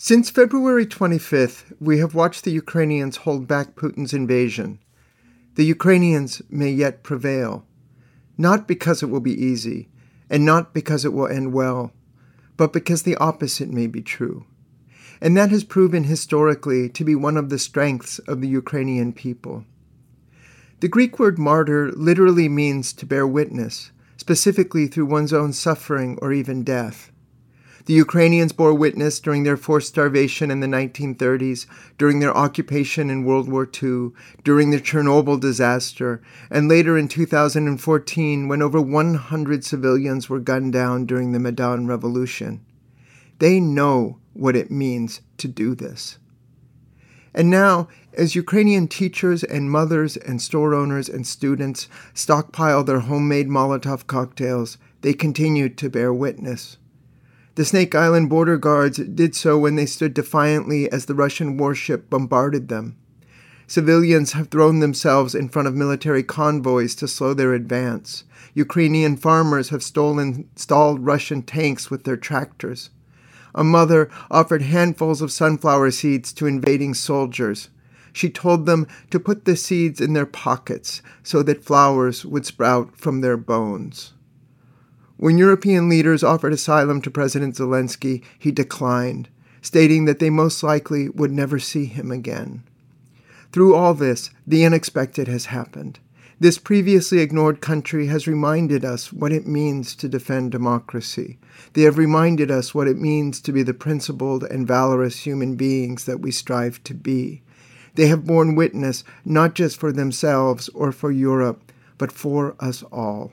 Since February 25th, we have watched the Ukrainians hold back Putin's invasion. The Ukrainians may yet prevail, not because it will be easy, and not because it will end well, but because the opposite may be true. And that has proven historically to be one of the strengths of the Ukrainian people. The Greek word martyr literally means to bear witness, specifically through one's own suffering or even death. The Ukrainians bore witness during their forced starvation in the 1930s, during their occupation in World War II, during the Chernobyl disaster, and later in 2014 when over 100 civilians were gunned down during the Maidan Revolution. They know what it means to do this. And now, as Ukrainian teachers and mothers and store owners and students stockpile their homemade Molotov cocktails, they continue to bear witness. The Snake Island border guards did so when they stood defiantly as the Russian warship bombarded them. Civilians have thrown themselves in front of military convoys to slow their advance. Ukrainian farmers have stolen stalled Russian tanks with their tractors. A mother offered handfuls of sunflower seeds to invading soldiers. She told them to put the seeds in their pockets so that flowers would sprout from their bones. When European leaders offered asylum to President Zelensky, he declined, stating that they most likely would never see him again. Through all this, the unexpected has happened. This previously ignored country has reminded us what it means to defend democracy. They have reminded us what it means to be the principled and valorous human beings that we strive to be. They have borne witness not just for themselves or for Europe, but for us all